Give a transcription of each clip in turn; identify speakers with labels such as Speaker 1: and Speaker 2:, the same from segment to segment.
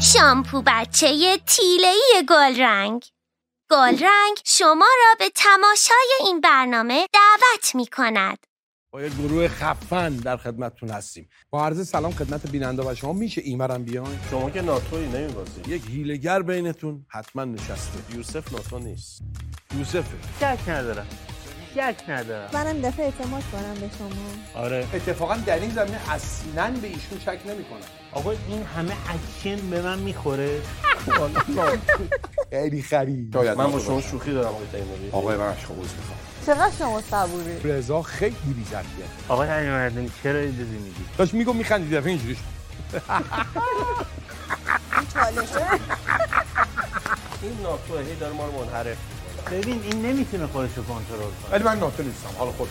Speaker 1: شامپو بچه تیله گل رنگ گل رنگ شما را به تماشای این برنامه دعوت می کند
Speaker 2: با یک گروه خفن در خدمتتون هستیم. با عرض سلام خدمت بیننده و شما. میشه ایمرم بیاین؟
Speaker 3: شما که ناتوی نمیبازی.
Speaker 2: یک هیلگر بینتون حتما نشسته.
Speaker 3: یوسف ناتو نیست.
Speaker 2: یوسفه.
Speaker 4: شک ندارم. شک ندارم
Speaker 5: منم دفعه اعتماد کنم به شما.
Speaker 4: آره.
Speaker 2: اتفاقا در این زمینه اصلا به ایشون شک نمی‌کنم.
Speaker 4: آقا این همه اکشن به من می‌خوره.
Speaker 2: خیلی خرید.
Speaker 3: من با شما شوخی دارم آقای
Speaker 2: من عشق می‌خوام.
Speaker 5: چقدر شما صبوری؟
Speaker 2: رضا خیلی بی ظرفیت
Speaker 4: آقا علی مردانی چرا اجازه میدی
Speaker 2: داشت میگم میخندید دفعه اینجوری
Speaker 3: این ناتوه هی داره ما رو منحرف.
Speaker 4: ببین این نمی‌تونه خودش رو کنترل کنه.
Speaker 2: ولی من ناتو نیستم. حالا خود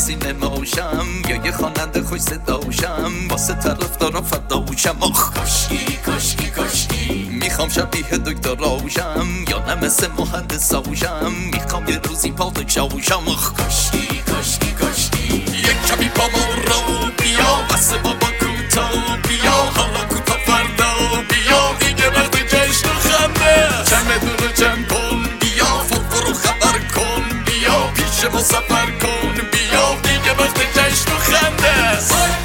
Speaker 6: سینماشم یا یه خواننده خوش صداشم واسه طرفدارا فداشم آخ کاشکی کاشکی کاشکی. می‌خوام شبیه دکتراشم یا نه مثل مهندساشم می‌خوام یه روزی پادشاهشم آخ کاشکی کاشکی کاشکی. یک کمی با ما رو بیا. بس بابا کوتا بیا. حالا کوتا فردا بیا. دیگه وقت جشن و خنده. چند دور چند کن بیا. فوق رو خبر کن بیا. پیش ما سفر دیگه وقت جشن و خنده. وای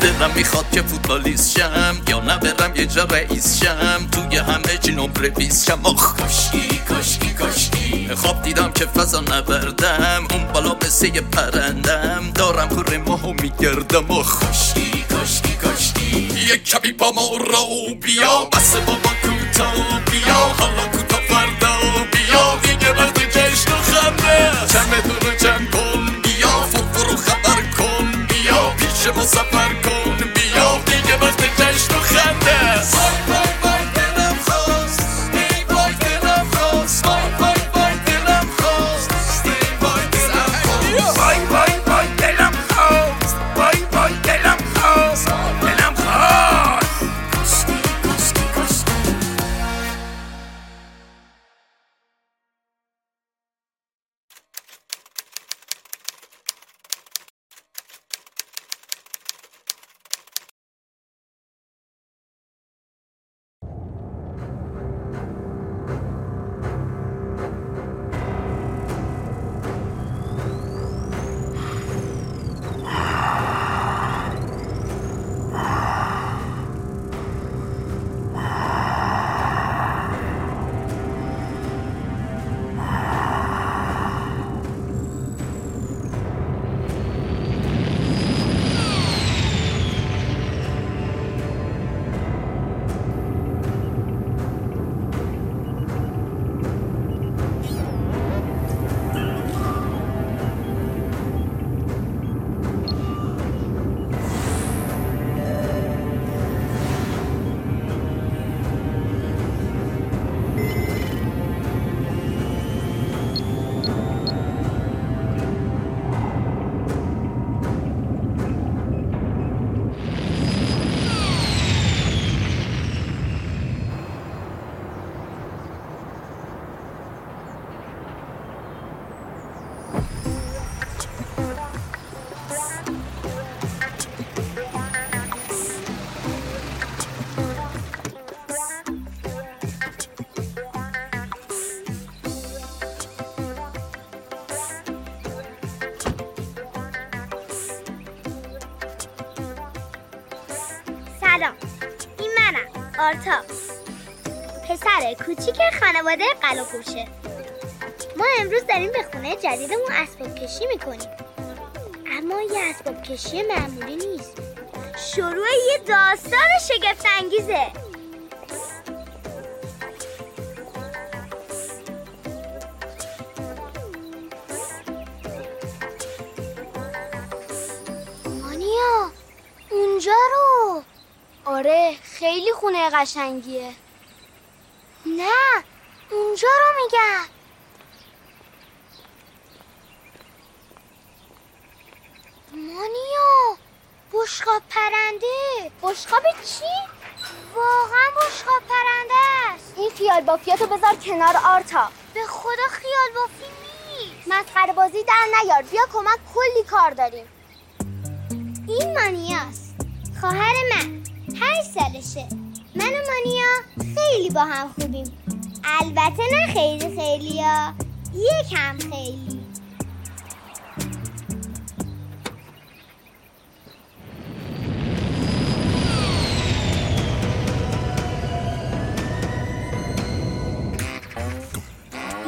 Speaker 6: دلم می‌خواد که فوتبالیست شم یا نبرم یه جا رئیس شم. توی همه چی نمره بیست شم. آخ. کاشکی کاشکی کاشکی خواب دیدم که فضا نبردم. اون بالا مثل یه پرندم. دارم کره ماهو میگردم. آخ. کاشکی کاشکی کاشکی یک کمی با ما رو بیا. بس بابا کوتا بیا. حالا کوتا فردا بیا. دیگه وقت جشن و خنده چند دور چند کن. بیا. فوق رو خبر سفر کن. بیا دیگه وقت جشن و خنده وای
Speaker 7: آرتاپس پسر کوچیک خانواده قلاقورشه ما امروز داریم به خونه جدیدمون اسباب کشی می‌کنیم. اما یه اسباب کشی معمولی نیست. شروع یه داستان شگفت انگیزه آره خیلی خونه قشنگیه. نه اونجا رو میگم. مانیا بشقاب پرنده. بشقاب چی؟ واقعا بشقاب پرنده است. این خیال بافیاتو بذار کنار آرتا. به خدا خیال بافی نیست. مسخره بازی در نیار. بیا کمک کلی کار داریم. این مانیاست. خواهر من. هشت سالشه من و مانیا خیلی با هم خوبیم. البته نه خیلی خیلی ها. یکم خیلی.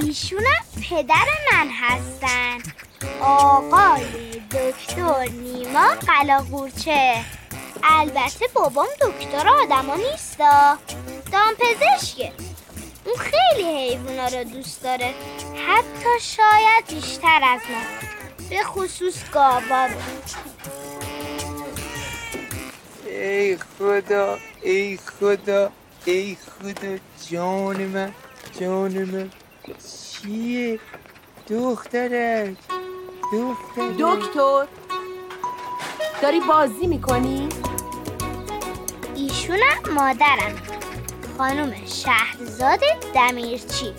Speaker 7: ایشونم پدر من هستن. آقای دکتر نیما قلاقورچه البته بابام دکتر آدما نیستا. دامپزشکه. اون خیلی حیوونا رو دوست داره. حتی شاید بیشتر از ما. به خصوص گاوا رو
Speaker 8: ای خدا ای خدا ای خدا جان من جان من. چیه؟ دخترک. دخترک.
Speaker 9: دکتر داری بازی می‌کنی؟
Speaker 7: ایشونم مادرم خانم شهرزاد دمیرچی.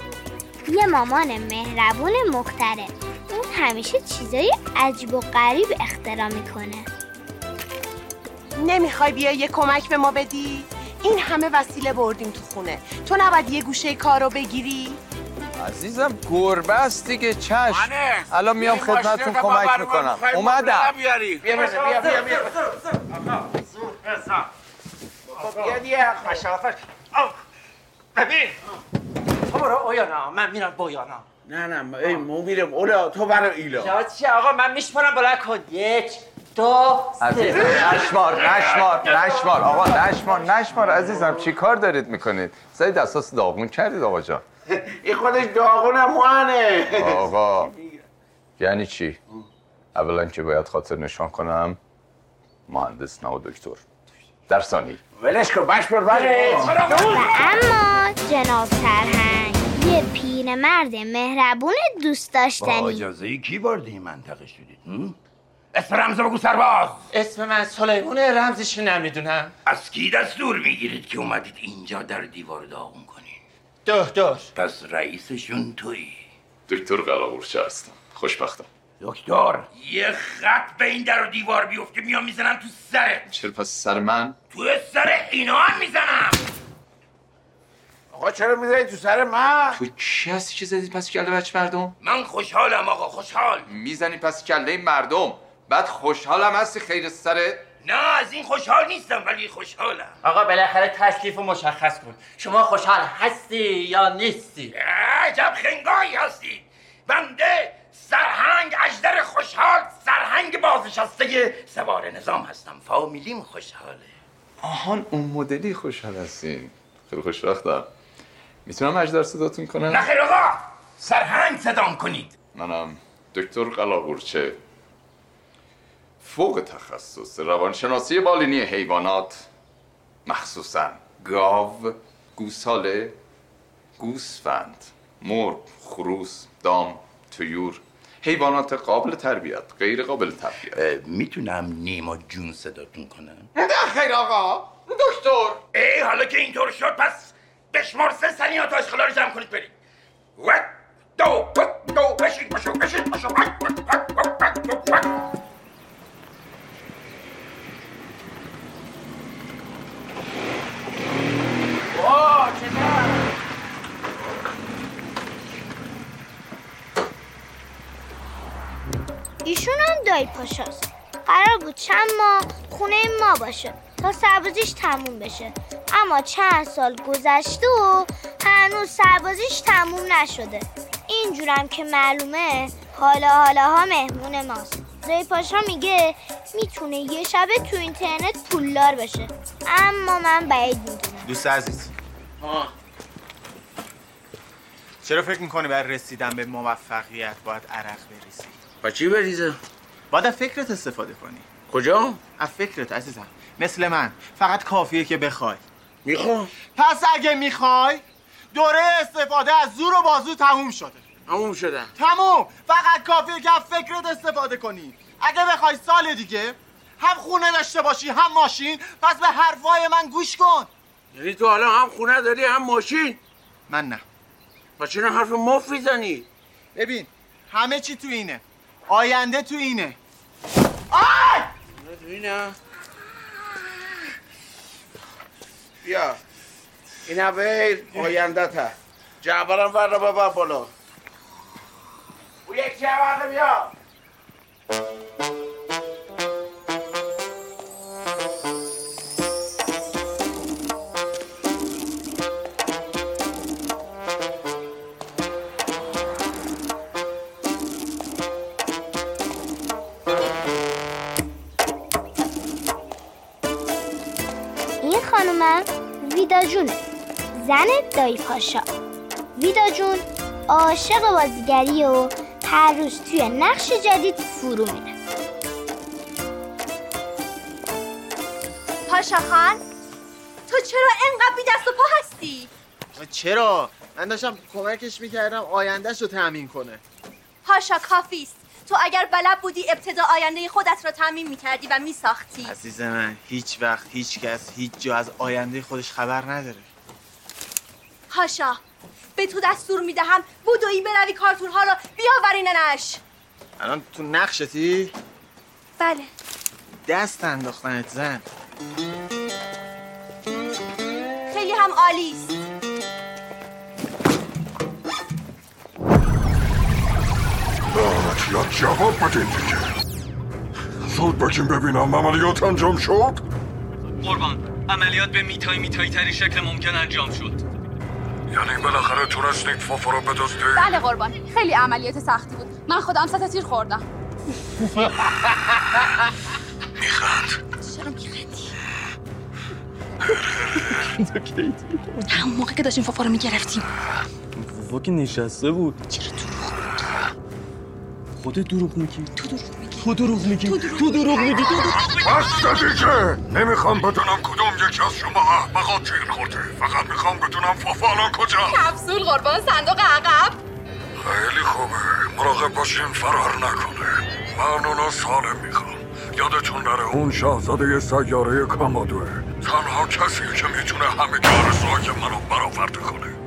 Speaker 7: یه مامان مهربون مختره. اون همیشه چیزای عجیب و غریب اختراع می‌کنه.
Speaker 9: نمی‌خوای بیای یه کمک به ما بدی؟ این همه وسیله بردیم تو خونه. تو نباید یه گوشه کارو بگیری؟
Speaker 8: عزیزم گربه است دیگه چشم. الان میام خدمتتون کمک می‌کنم. اومدم.
Speaker 10: بیا بیا بیا بیا. بیا بیا دیگه خشافت ببین. تو برو اویانا من میرم بویانا
Speaker 11: نه نه ای مو میرم اولا تو برو ایلا.
Speaker 10: یا چی آقا من میشمارم بلند کن. یک دو
Speaker 8: عزیزم نشمار نشمار نشمار. آقا نشمار نشمار عزیزم چی کار دارید می‌کنید؟ سعید اساس داغون کردید آقا جان.
Speaker 11: این خودش داغونه موانه
Speaker 8: آقا یعنی چی؟ اولا که باید خاطر نشان کنم مهندس نه و دکتر. در ثانی
Speaker 11: ولش کن بش بر
Speaker 7: اما جناب سرهنگ یه پیرمرد مهربون دوست
Speaker 11: با
Speaker 7: داشتنی
Speaker 11: اجازه کی وارد این منطقه شدید؟ اسم رمز بگو سرباز.
Speaker 10: اسم من سلیمونه رمزش نمی‌دونم؟
Speaker 11: از کی دستور می‌گیرید که اومدید اینجا در دیوار داغون کنین
Speaker 10: دکتر.
Speaker 11: پس رئیسشون تویی.
Speaker 8: دکتر قلاقورچه هستم. خوشبختم.
Speaker 11: دکتر. یه خط به این در و دیوار بیفته میام می‌زنم تو سرت.
Speaker 8: چرا پس سر من؟
Speaker 11: تو سر اینا هم می‌زنم. آقا چرا می‌زنی تو سر من؟
Speaker 8: تو کی هستی که زدی پس کله بچه مردم؟
Speaker 11: من خوشحالم آقا خوشحال.
Speaker 8: می‌زنی پس کله مردم. بعد خوشحالم هستی خیر سرت؟
Speaker 11: نه از این خوشحال نیستم ولی خوشحالم.
Speaker 10: آقا بالاخره تکلیف رو مشخص کن. شما خوشحال هستی یا نیستی؟
Speaker 11: عجب خنگایی هستی بنده سرهنگ اجدر خوشحال سرهنگ بازنشسته سوار نظام هستم. فامیلیم خوشحاله.
Speaker 8: آهان اون مدلی خوشحال هستین. خیلی خوشبختم. می‌تونم اجدر صداتون کنم؟
Speaker 11: نه خیر آقا. سرهنگ صدام کنید.
Speaker 8: منم دکتر قلاقورچه فوق تخصص روانشناسی بالینی حیوانات. مخصوصا گاو گوساله گوسفند مرغ خروس دام. تویور حیوانات قابل تربیت غیر قابل تربیت.
Speaker 11: می‌تونم نیما جون صداتون کنم؟
Speaker 8: نه خیر آقا. دکتر.
Speaker 11: ای حالا که اینطور شد پس بشمار سه ثانیه تا اشخالا رو جمع کنید برید. و دو دو دو بشید باشو بشید باشو
Speaker 7: ایشون هم دایی پاشاست. قرار بود چند ماه خونه ما باشه تا سربازیش تموم بشه. اما چند سال گذشته و هنوز سربازیش تموم نشده. اینجورم که معلومه حالا حالا ها مهمون ماست. زی پاشا میگه می‌تونه یه شبه تو اینترنت پولدار بشه اما من بعید می‌دونم.
Speaker 12: دوست عزیز. چرا فکر می‌کنی برای رسیدن به موفقیت باید عرق بریزی؟
Speaker 13: با چی بریزه؟
Speaker 12: باید فکرت استفاده کنی.
Speaker 13: کجا؟
Speaker 12: از فکرت عزیزم. مثل من. فقط کافیه که بخوای.
Speaker 13: می‌خوام.
Speaker 12: پس اگه می‌خوای دوره استفاده از زور و بازو تموم شده.
Speaker 13: تموم شدن
Speaker 12: تموم. فقط کافیه که از فکرت استفاده کنی. اگه بخوای سال دیگه هم خونه داشته باشی هم ماشین پس به حرفای من گوش کن.
Speaker 13: یعنی تو حالا هم خونه داری هم ماشین؟
Speaker 12: من نه.
Speaker 13: با چرا حرف مف می‌زنی.
Speaker 12: ببین همه چی تو اینه. آینده تو اینه.
Speaker 13: تو اینه بیا. این اویل آینده تا جعبرم ور رو ببر بالا. او یک جعبر بیا.
Speaker 7: خانومم ویدا جونه زن دایی پاشا. ویدا جون عاشق بازیگری و هر روز توی نقش جدید فرو میره.
Speaker 14: پاشا خان تو چرا انقدر بی دست و پا هستی؟
Speaker 12: چرا؟ من داشتم کمکش می‌کردم آیندهش رو تأمین کنه.
Speaker 14: پاشا کافیست تو اگر بلد بودی ابتدا آینده خودت را تعمین می‌کردی و میساختی.
Speaker 12: عزیز من هیچ وقت هیچ کس هیچ جا از آینده خودش خبر نداره.
Speaker 14: پاشا به تو دستور می‌دهم بودویی بروی کارتون ها را بیاوریننش
Speaker 12: الان تو نقشتی؟
Speaker 14: بله.
Speaker 12: دست انداختنت زن.
Speaker 14: خیلی هم عالی است.
Speaker 15: جواب بدین دیگه. زود بگیم ببینم عملیات انجام شد.
Speaker 16: قربان عملیات به میتایی میتایی تری شکل ممکن انجام شد.
Speaker 15: یعنی بالاخره تونستید فافا رو بدزدید؟
Speaker 17: بله قربان خیلی عملیات سختی بود. من خودم سطح تیر خوردم.
Speaker 15: میخند.
Speaker 17: چرا میخندی؟ همون موقع که داشتیم فافا رو می‌گرفتیم.
Speaker 16: فوفا که نشسته بود.
Speaker 17: چرا دروغ
Speaker 16: خودت دروغ میگی.
Speaker 17: تو دروغ میگی.
Speaker 16: تو دروغ میگی. تو دروغ میگی. تو
Speaker 15: بسته دیگه نمی‌خوام بدونم کدوم یکی از شما احمقات تیر خورده. فقط می‌خوام بدونم فافا الان کجا.
Speaker 17: کپسول قربان صندوق عقب.
Speaker 15: خیلی خوبه. مراقب باشین فرار نکنه. من اونو سالم می‌خوام. یادتون نره اون شاهزاده سیاره کامادوه. تنها کسیه که می‌تونه همه آرزوهای منو برآورده کنه.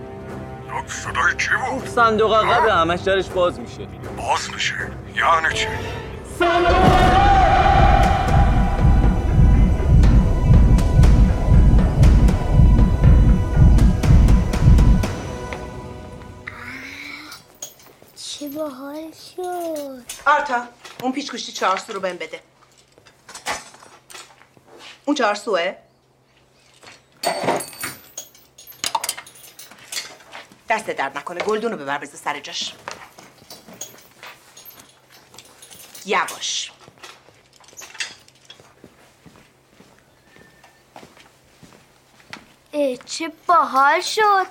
Speaker 15: صدای چی بود؟
Speaker 16: صندوق عقب همش درش باز میشه.
Speaker 15: باز میشه. یعنی چی؟
Speaker 7: چه باحال شد.
Speaker 9: آرتا اون پیچ گوشتی چهارسو رو بهم بده. اون چهارسوه دست درد نکنه. گلدون رو ببر بذار سر جاش. یواش.
Speaker 7: اه چه باحال شد.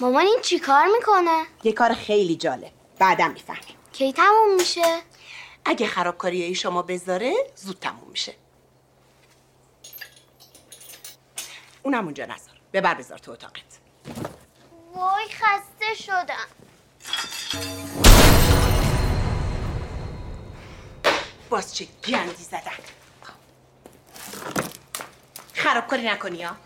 Speaker 7: مامان این چی کار می‌کنه؟
Speaker 9: یه کار خیلی جالب. بعدم می‌فهمی
Speaker 7: کی تموم میشه؟
Speaker 9: اگه خرابکاری شما بذاره زود تموم میشه. اونم اونجا نذار. ببر بذار تو اتاقت.
Speaker 7: وای خسته شدم.
Speaker 9: باز چه گندی زدن؟ خرابکاری نکنی ها؟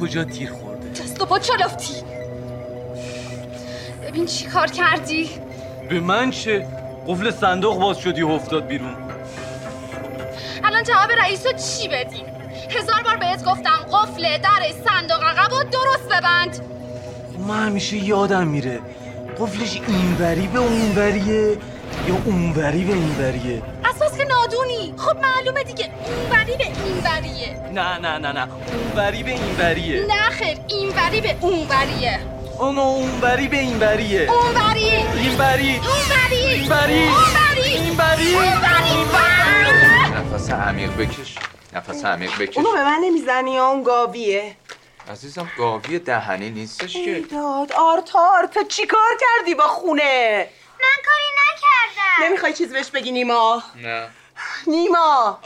Speaker 16: کجا تیر خورده؟
Speaker 17: دست و پا چلفتی ببین چی کار کردی.
Speaker 16: به من چه؟ قفل صندوق باز شدی و افتاد بیرون.
Speaker 17: الان جواب رئیس رو چی بدیم هزار بار بهت گفتم قفل در صندوق عقب رو درست ببند.
Speaker 16: خب من همیشه یادم میره. قفلش اینوری به اونوریه یا اونوری به اینوریه؟
Speaker 17: نادونی خب معلومه دیگه. اونوری به اینوریه.
Speaker 16: نه نه نه نه. اونوری به اینوریه.
Speaker 17: نه خیر اینوری به اونوریه.
Speaker 16: اونو اونوری به اینوریه.
Speaker 17: اونوری.
Speaker 16: اینوری.
Speaker 17: اونوری.
Speaker 16: اینوری.
Speaker 17: اونوری.
Speaker 16: اینوری.
Speaker 8: نفس عمیق بکش. نفس عمیق بکش.
Speaker 9: اونو به من نمی‌زنی یا اون گاویه؟
Speaker 8: عزیزم گاوی دهنی نیستش که.
Speaker 9: داد آرتا آرتا چی کار کردی با خونه؟
Speaker 18: من کاری نکردم.
Speaker 9: نمی‌خوای چیز بهش بگی نیما؟
Speaker 8: نه.
Speaker 9: نیما.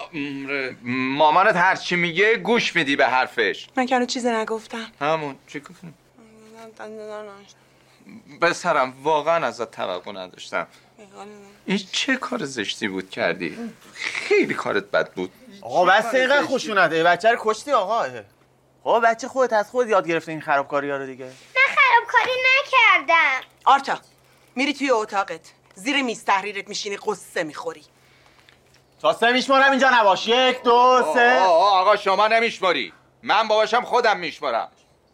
Speaker 8: مامانت هر چی میگه گوش میدی به حرفش.
Speaker 9: من که چیزی نگفتم.
Speaker 8: همون چی گفتم؟ بسرم واقعا ازت توقع نداشتم. این چه کار زشتی بود کردی؟ خیلی کارت بد بود.
Speaker 12: آقا بس اینقدر خشونته. بچه رو کشتی آقا. خب بچه خودت از خود یاد گرفته این خرابکاری ها رو دیگه.
Speaker 18: من خرابکاری نکردم.
Speaker 9: آرتا میری توی اتاقت. زیر میز تحریرت میشینی قصه می‌خوری.
Speaker 12: تا سه میشمارم اینجا نباش. یک دو سه.
Speaker 8: آه، آه، آقا شما نمیشماری. من باباشم خودم میشمارم.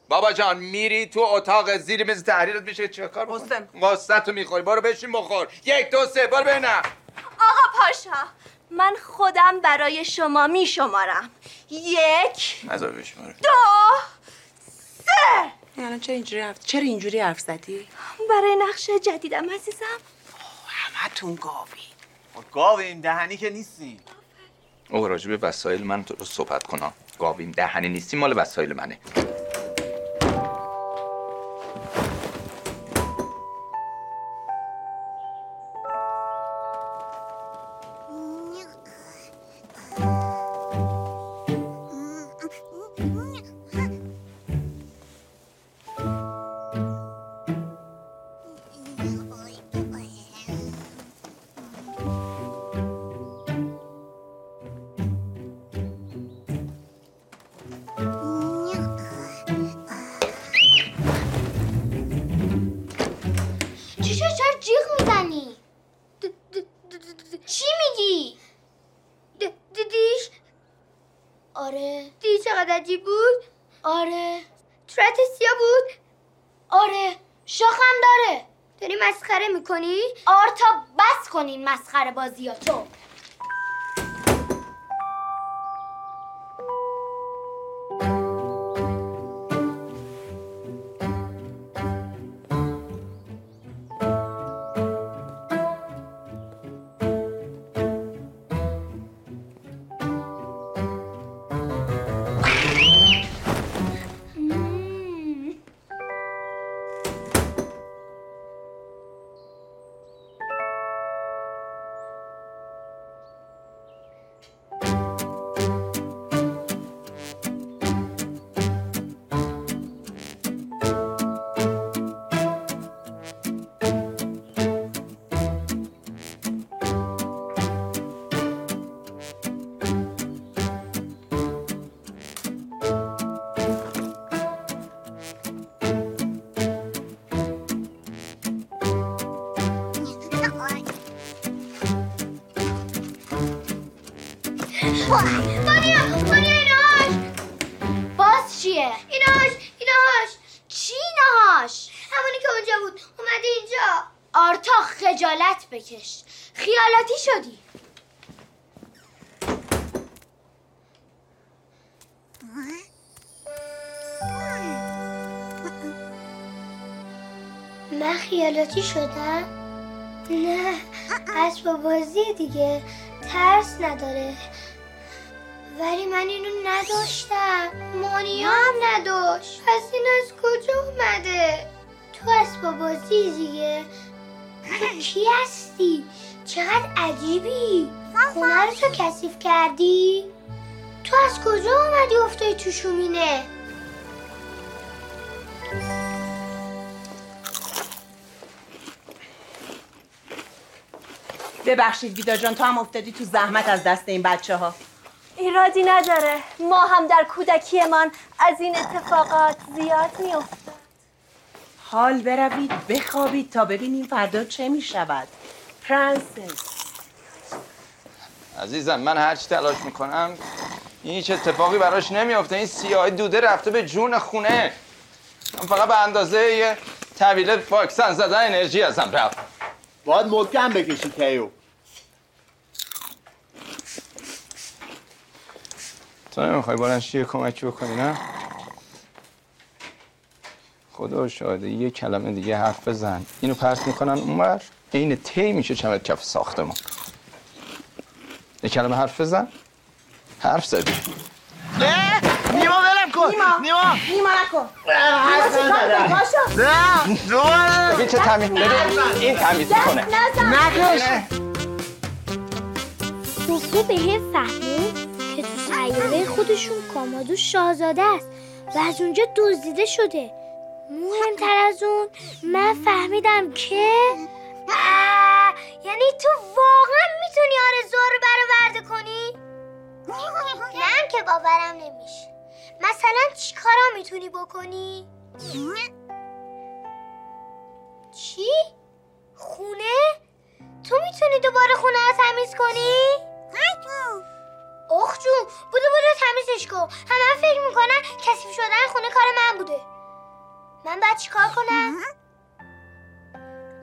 Speaker 8: بابا جان میری تو اتاق زیر میز تحریرت میشه. چه کار
Speaker 9: قصه
Speaker 8: قصه می‌خوری. برو بشین بخور. یک دو سه. برو ببینم
Speaker 19: آقا پاشا من خودم برای شما می شمارم یک
Speaker 8: نظر بشماره
Speaker 19: دو سه.
Speaker 9: الان چرا اینجوری حرف چرا اینجوری حرف زدی؟
Speaker 19: برای نقشه جدیدم عزیزم.
Speaker 9: همتون گاوی.
Speaker 12: گاو این دهنی که نیستی.
Speaker 8: او راجع به وسایل من تو صحبت کنم. گاویم دهنی نیستی مال وسایل منه.
Speaker 18: مسخره بازیاتو دیگه ترس نداره. ولی من اینو نداشتم.
Speaker 7: دنیا هم نداشت. پس این از کجا اومده؟ تو اسباب بازی دیگه تو کی هستی؟ چقدر عجیبی. خونه رو تو کثیف کردی؟ تو از کجا اومدی افتادی تو شومینه؟
Speaker 9: ببخشید ویدا جان تو هم افتادی تو زحمت از دست این بچه ها
Speaker 19: ایرادی نداره. ما هم در کودکیمان از این اتفاقات زیاد میافتاد.
Speaker 9: حال بروید بخوابید تا ببینیم فردا چه می شود پرنسس.
Speaker 8: عزیزم من هرچی تلاش می‌کنم این هیچ اتفاقی براش نمیافته. این سیاه دوده رفته به جون خونه. من فقط به اندازه یه طویله فاکسن زدن انرژی ازم رفت.
Speaker 12: باید محکم بکشی تیو
Speaker 8: تو نمی‌خوای بلنشی یه کمکی بکنی نه؟ خدا شاهده یه کلمه دیگه حرف بزن. اینو پرت می‌کنن اونور این تی میشه چمت کف ساختمون. یه کلمه حرف بزن. حرف زدی.
Speaker 12: نیما ولم کن.
Speaker 9: نیما.
Speaker 12: نیما.
Speaker 9: نیما نکن.
Speaker 12: نه
Speaker 8: ببین چه تمیز ببین این تمیز می‌کنه.
Speaker 12: نکش.
Speaker 7: خوبه به تو سیاره خودشون کامادو شاهزاده است و از اونجا دزدیده شده مهمتر از اون من فهمیدم که آه، یعنی تو واقعا می‌تونی آرزوها رو برآورده کنی؟ نه که باورم نمیشه مثلا چی کارا می‌تونی بکنی؟ چی؟ خونه؟ تو می‌تونی دوباره خونه تمیز کنی؟ اخ جون بودو بودو تمیزش کن. همه فکر می‌کنن کثیف شدن خونه کار من بوده. من باید چیکار کنم؟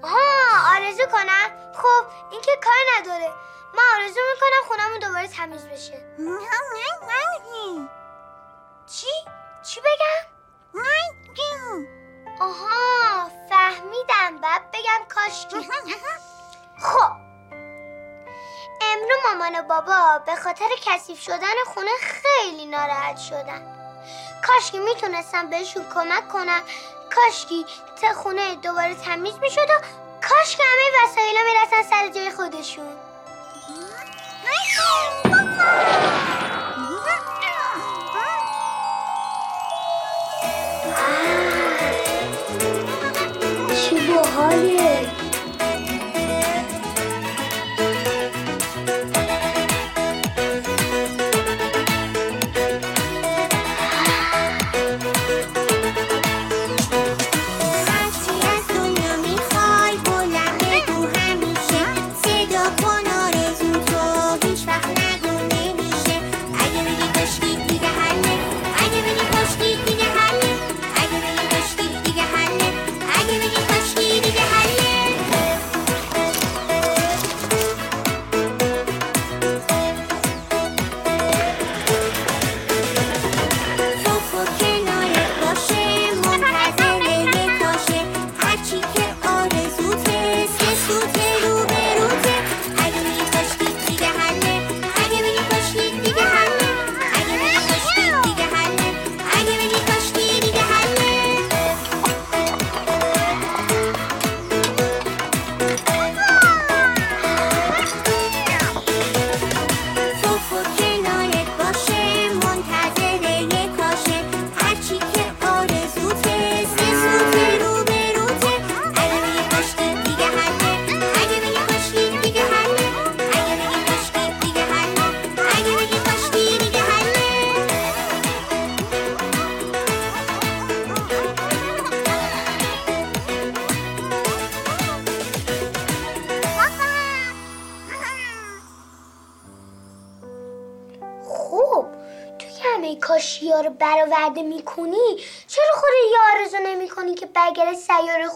Speaker 7: آها آرزو کنم. خب این که کار نداره. من آرزو می‌کنم خونمون دوباره تمیز بشه. چی؟ چی بگم؟ آها فهمیدم. بعد بگم کاشکی خب. امرو مامان و بابا به خاطر کثیف شدن خونه خیلی ناراحت شدن. کاشکی می‌تونستم بهشون کمک کنم کاشکی تا خونه دوباره تمیز می‌شد و کاش که همه وسایل می‌رسن سر جای خودشون.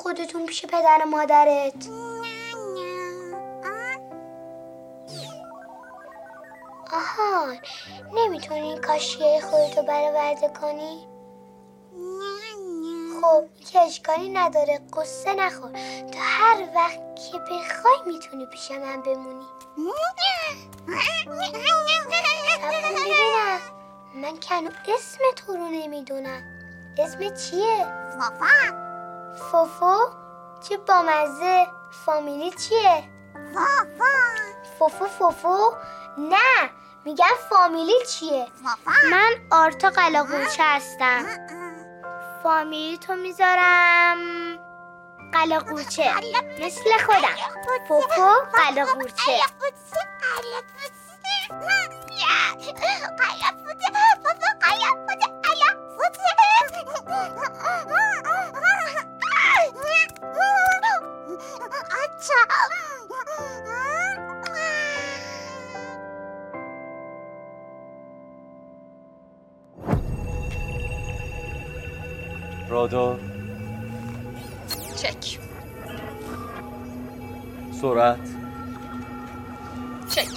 Speaker 7: خودتون پیش پدر مادرت. آها نمی‌تونی کاشی خودتو برآورده کنی؟ خب که اشکالی نداره. قصه نخور. تو هر وقت که بخوای می‌تونی پیش من بمونی. ببینم. من کنو اسم تو رو نمی‌دونم. اسم چیه؟ فافا فوفو؟ چه بامزه. فامیلی چیه؟ فافا فوفو فوفو؟ نه میگم فامیلی چیه؟ من آرتا قلاقوچه هستم. فامیلی تو می‌ذارم قلاقوچه مثل خودم. فوفو قلاقوچه
Speaker 16: رادار
Speaker 20: چک
Speaker 16: سرعت
Speaker 20: چک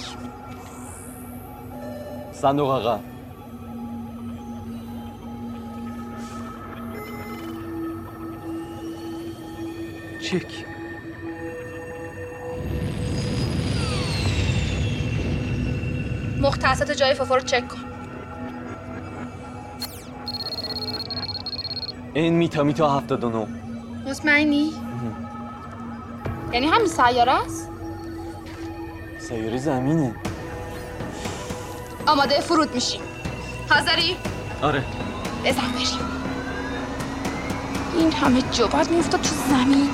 Speaker 16: صندوق عقب چک
Speaker 20: مختصات جای فوفو رو چک کن
Speaker 16: این میتا میتا 79
Speaker 20: مطمئنی؟ یعنی همین سیاره است؟
Speaker 16: سیاره زمینه
Speaker 20: آماده فرود میشیم حاضری؟
Speaker 16: آره
Speaker 20: بزن بریم این همه جو باید میفتاد تو زمین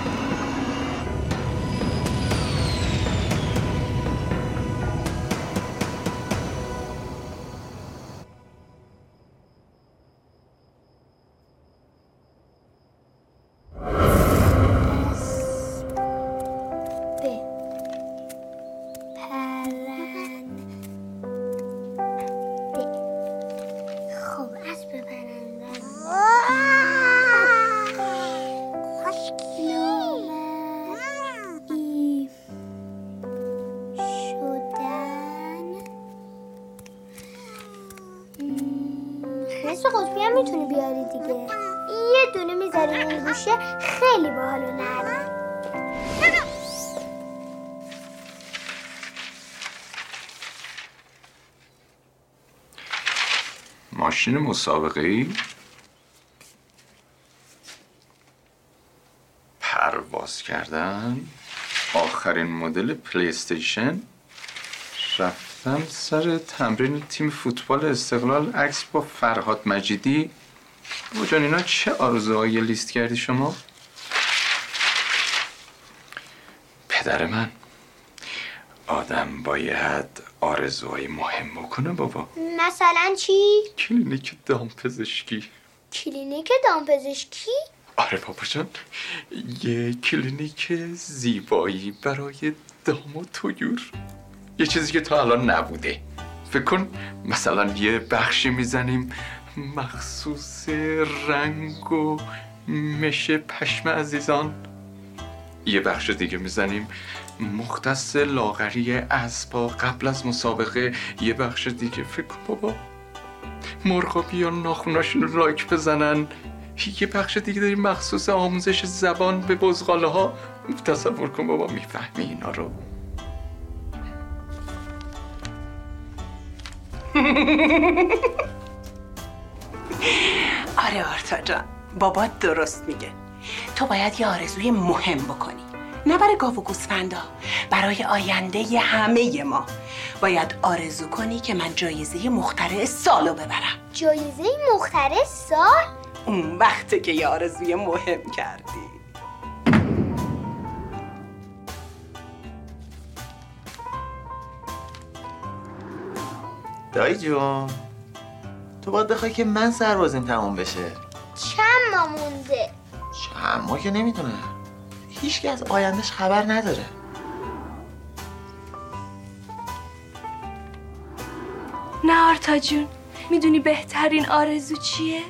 Speaker 8: مسابقه ای پرواز کردن؟ آخرین مدل پلی استیشن رفتم سر تمرین تیم فوتبال استقلال عکس با فرهاد مجیدی؟ بابا جان اینا چه آرزوهایی لیست کردی شما؟ پدر من آدم باید آرزوهای مهم بکنه بابا.
Speaker 7: مثلا چی؟
Speaker 8: کلینیک دامپزشکی
Speaker 7: کلینیک دامپزشکی؟
Speaker 8: آره بابا جان یه کلینیک زیبایی برای دام و طیور یه چیزی که تا الان نبوده فکر کن مثلا یه بخشی می‌زنیم مخصوص رنگ و مش پشم عزیزان یه بخش دیگه می‌زنیم مختص لاغری اسبا قبل از مسابقه یه بخش دیگه. فکر بابا. مرغا بیان ناخوناشون رو لایک بزنن. یه بخش دیگه داریم. مخصوص آموزش زبان به بزغاله ها تصور کن بابا می‌فهمی اینا رو.
Speaker 9: آره آرتا جان بابات درست میگه. تو باید یه آرزوی مهم بکنی. نه برای گاو و گوسفندا برای آینده همه ما. باید آرزو کنی که من جایزه مخترع سالو ببرم.
Speaker 7: جایزه مخترع سال؟
Speaker 9: اون وقته که یه آرزوی مهم کردی.
Speaker 21: دایی جون تو باید بخوای که من سربازیم تموم بشه.
Speaker 7: چند ماه مونده؟
Speaker 21: چند ما که نمی‌دونه هیچ از آیندهش خبر نداره
Speaker 19: نه آرتا جون می‌دونی بهترین آرزو چیه؟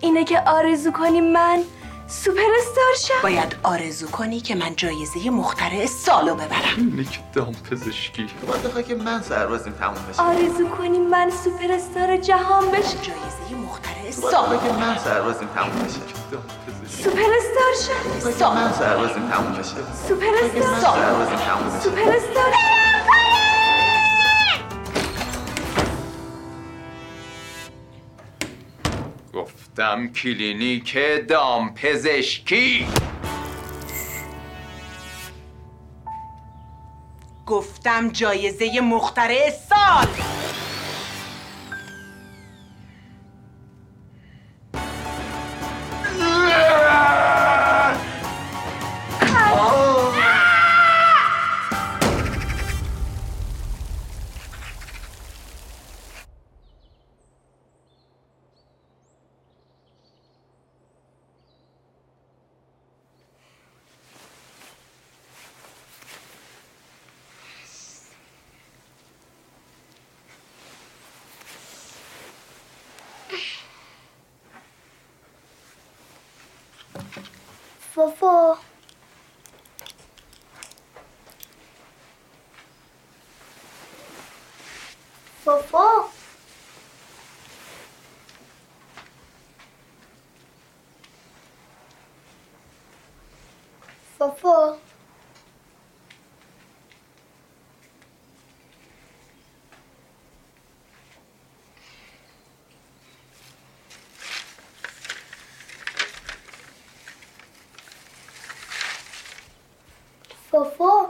Speaker 19: اینه که آرزو کنی من سوپر استار شم.
Speaker 9: باید آرزو کنی که من جایزه مخترع سالو ببرم.
Speaker 8: کلینیک دامپزشکی
Speaker 21: تو باید بخوای که من سربازیم تموم بشه؟
Speaker 19: آرزو کنی من سوپر استار جهان بشم.
Speaker 9: جایزه مخترع سالو
Speaker 21: که من سربازیم تموم بشه.
Speaker 19: سوپر استار
Speaker 21: بخوای
Speaker 19: شم.
Speaker 21: که من سربازیم تموم بشه.
Speaker 19: سوپر
Speaker 21: بخوای
Speaker 8: گفتم کلینیک دام پزشکی.
Speaker 9: گفتم جایزه مخترع سال.
Speaker 7: فوفو فوفو فوفو فوفو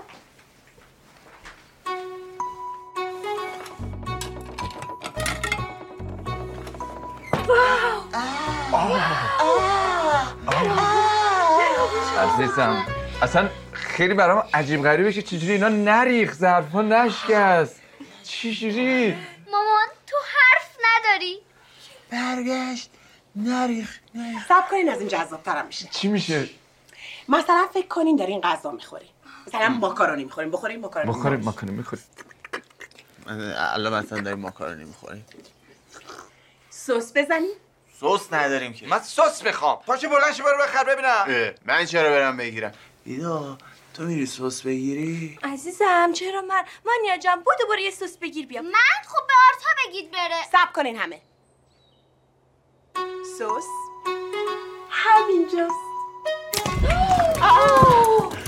Speaker 8: عزیزم. اصلا خیلی برام عجیب غریبه که چجوری اینا نریخ ظرفا نشکست. چجوری؟
Speaker 7: مامان تو حرف نداری.
Speaker 9: برگشت. نریخ سب کنین از این جذابترم میشه.
Speaker 8: چی میشه؟
Speaker 9: مثلا فکر کنین دارین غذا می‌خورین مثلا ماکارونی می‌خورین بخورین ماکارونی.
Speaker 8: بخوریم ماکارونی می‌خوریم.
Speaker 21: الان مثلا داریم ماکارونی می‌خوریم.
Speaker 9: سس بزنین
Speaker 21: سس نداریم که.
Speaker 8: من سس می‌خوام. پاشو بلند شو برو بخر ببینم.
Speaker 21: من چرا برم بگیرم؟ بیدا تو میری سس بگیری؟
Speaker 19: عزیزم چرا من؟ مانیا جان بدو برو یه سس بگیر بیا.
Speaker 7: من خب به آرتا بگید بره.
Speaker 9: صبر کنین همه. سس همینجاست.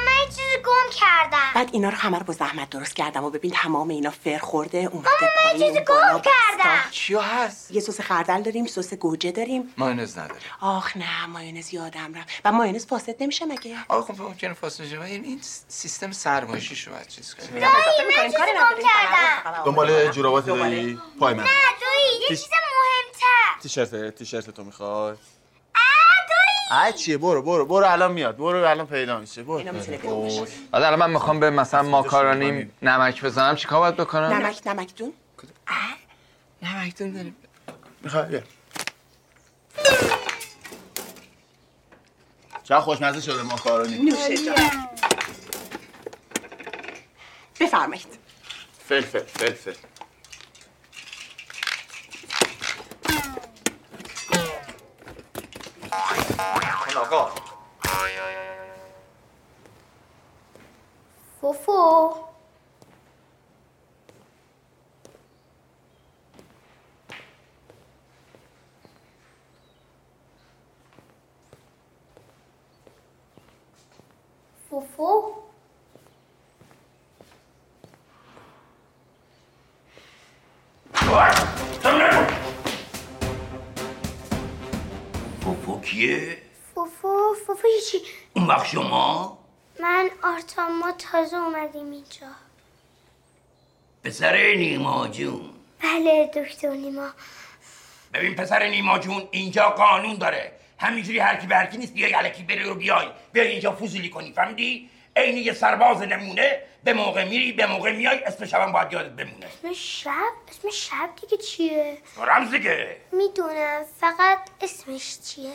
Speaker 7: چیزی گم کردم.
Speaker 9: بعد اینا رو همه رو با زحمت درست کردم و ببین تمام اینا فر خورده اومده
Speaker 7: ماما من
Speaker 9: پایین،
Speaker 7: چیزی گم. کردم.
Speaker 8: چیا هست؟
Speaker 9: یه سس خردل داریم سس گوجه داریم.
Speaker 8: مایونز نداره
Speaker 9: آخ نه مایونز یادم رفت. و مایونز فاسد نمیشه مگه؟
Speaker 8: آقا خب ممکنه فاصله شه این این سیستم سرمایشی شو باید چیز کنیم.
Speaker 7: دایی من چیزی گم کردم.
Speaker 21: دنبال جورابات داری؟ پای من.
Speaker 7: نه دایی یه چیز مهمتر.
Speaker 21: تیشرت تیشرت تو می‌خوای؟ ای چیه؟ برو برو برو الان میاد. برو الان پیدا میشه. برو. اوه.
Speaker 8: حالا الان من می‌خوام به مثلا ماکارونی نمک بزنم چیکار باید بکنم؟
Speaker 9: نمک نمک دون
Speaker 8: نمکتون داریم
Speaker 21: می‌خوای. چقدر خوشمزه شده ماکارونی.
Speaker 9: نوشه جان. بفرمایید.
Speaker 21: فلفل فلفل. اون آقا
Speaker 7: فوفو فوفو
Speaker 11: فوفو کیه؟
Speaker 7: فوفو فوفو چی
Speaker 11: اون وقت شما؟
Speaker 7: من آرتا ما تازه اومدیم اینجا.
Speaker 11: پسر نیما جون.
Speaker 7: بله دکتر نیما.
Speaker 11: ببین پسر نیما جون اینجا قانون داره. همینجوری هر کی به هر کی نیست بیای الکی بری و بیای. بیای اینجا فوزولی کنی فهمیدی؟ عین یه سرباز نمونه به موقع میری به موقع میای اسم شبم باید یادت بمونه.
Speaker 7: اسم شب؟ اسم شب دیگه چیه؟
Speaker 11: رمز دیگه.
Speaker 7: می‌دونم فقط اسمش چیه؟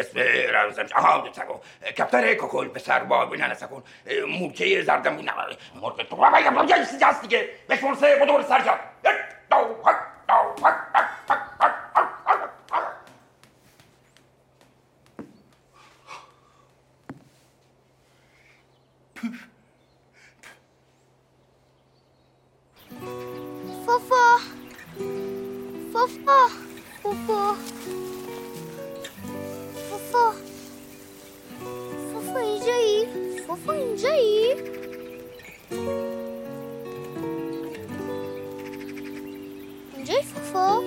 Speaker 11: اسم رمزم آها سگو کپتر ککل پسر با نه نه سکن مورچه زردم نه مرغ تو بابا یه بابا یه چیزی هست دیگه بشمار سه بدور سر جان یک دو هک هک هک هک
Speaker 7: اینجایی؟ اینجایی فوفو؟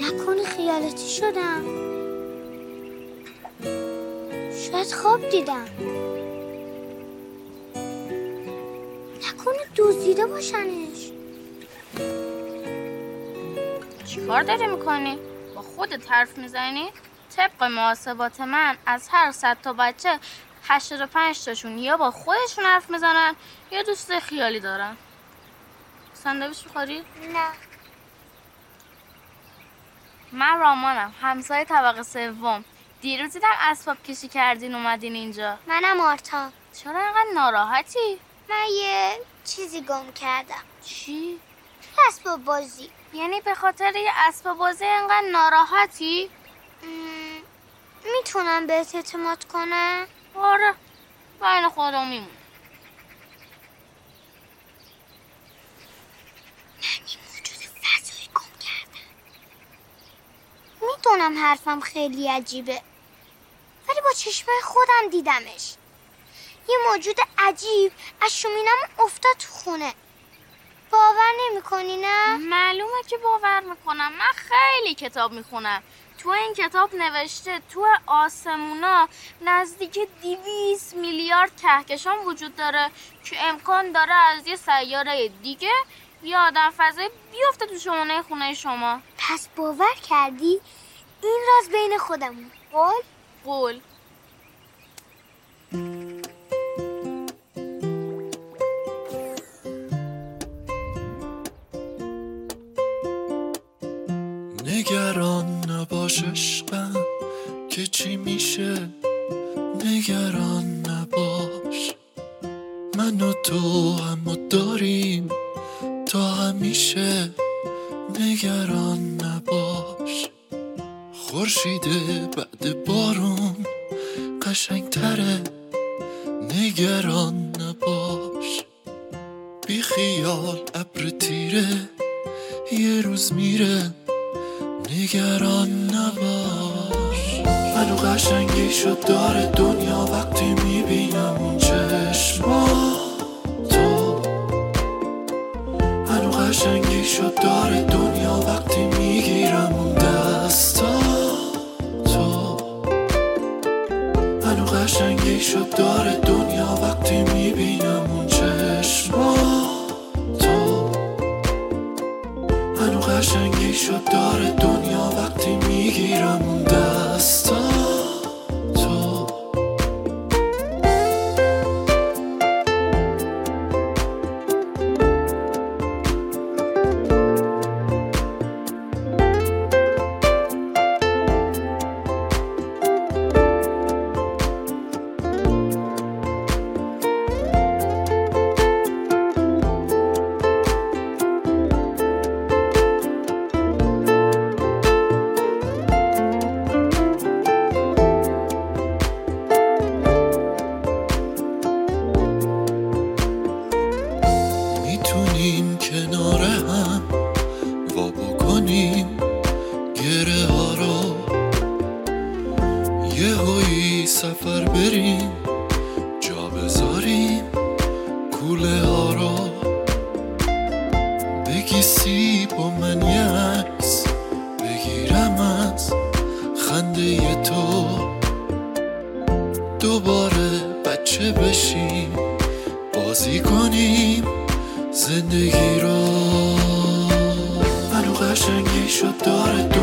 Speaker 7: نکنه خیالتی شدم شاید خواب دیدم نکنه دزدیده باشنش
Speaker 20: چیکار داری می‌کنی؟ با خودت حرف می‌زنی؟ طبق محاسبات من از هر صد تا بچه 85 تاشون یا با خودشون حرف می‌زنن یا دوست خیالی دارن ساندویچ می‌خوری؟
Speaker 7: نه
Speaker 20: من رامانم همسایه طبقه سوم دیروز دیدم اسباب کشی کردین اومدین اینجا
Speaker 7: منم آرتا
Speaker 20: چرا اینقدر ناراحتی؟
Speaker 7: من یه چیزی گم کردم
Speaker 20: چی؟
Speaker 7: اسباب بازی.
Speaker 20: یعنی به خاطر یه اسباب بازی اینقدر ناراحتی؟
Speaker 7: می‌تونم بهت اعتماد کنم؟
Speaker 20: آره بین خودم میمون
Speaker 7: می‌دونم حرفم خیلی عجیبه ولی با چشمای خودم دیدمش. یه موجود عجیب از شومینم افتاد تو خونه. باور نمی‌کنی نه؟
Speaker 20: معلومه که باور می‌کنم. من خیلی کتاب می‌خونم. تو این کتاب نوشته تو آسمونا نزدیک دیویس میلیارد کهکشان وجود داره که امکان داره از یه سیاره دیگه یه آدم فضایی بیفته تو شمانه خونه شما.
Speaker 7: پس باور کردی؟ این راز بین خودمون. قول؟
Speaker 20: قول.
Speaker 22: نباش داره دنیا وقتی می‌بینم اون چشما تو منو قشنگی شد داره دنیا وقتی می‌گیرم اون بازی کنیم زندگی رو. منو قشنگی شد داره